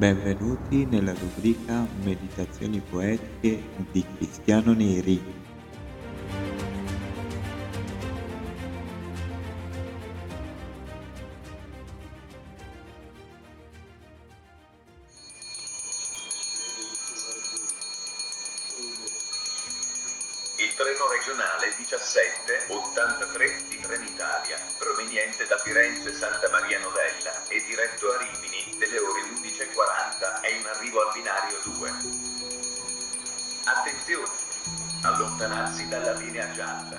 Benvenuti nella rubrica Meditazioni poetiche di Cristiano Neri. Il treno regionale 1783 di Trenitalia, proveniente da Firenze Santa Maria Novella e diretto Attenzione! Allontanarsi dalla linea gialla.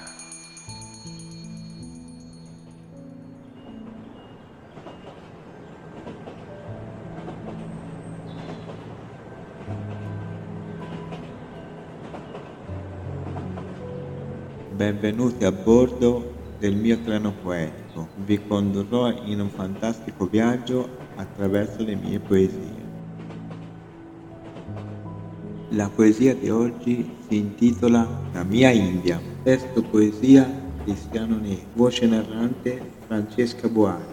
Benvenuti a bordo del mio treno poetico. Vi condurrò in un fantastico viaggio attraverso le mie poesie. La poesia di oggi si intitola La mia India. Testo poesia Cristiano Neri. Voce narrante Francesca Boari.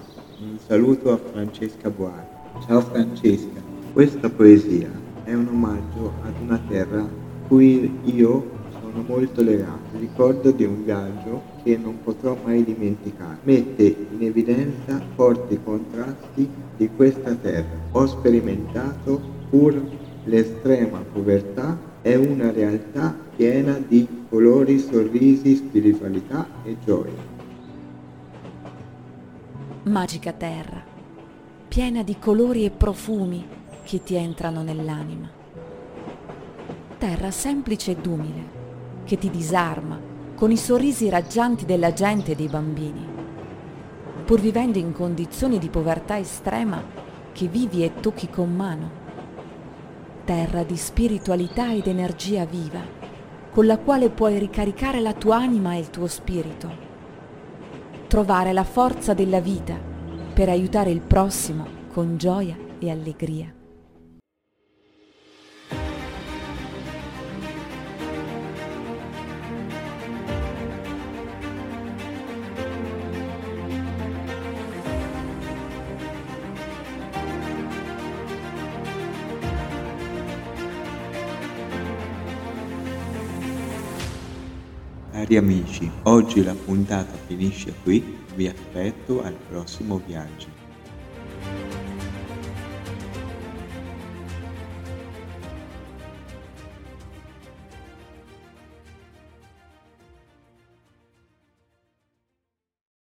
Un saluto a Francesca Boari. Ciao Francesca. Questa poesia è un omaggio ad una terra cui io sono molto legato. Ricordo di un viaggio che non potrò mai dimenticare. Mette in evidenza forti contrasti di questa terra. Ho sperimentato pur l'estrema povertà è una realtà piena di colori, sorrisi, spiritualità e gioia. Magica terra, piena di colori e profumi che ti entrano nell'anima. Terra semplice ed umile, che ti disarma con i sorrisi raggianti della gente e dei bambini. Pur vivendo in condizioni di povertà estrema che vivi e tocchi con mano. Terra di spiritualità ed energia viva, con la quale puoi ricaricare la tua anima e il tuo spirito. Trovare la forza della vita per aiutare il prossimo con gioia e allegria. Cari amici, oggi la puntata finisce qui, vi aspetto al prossimo viaggio.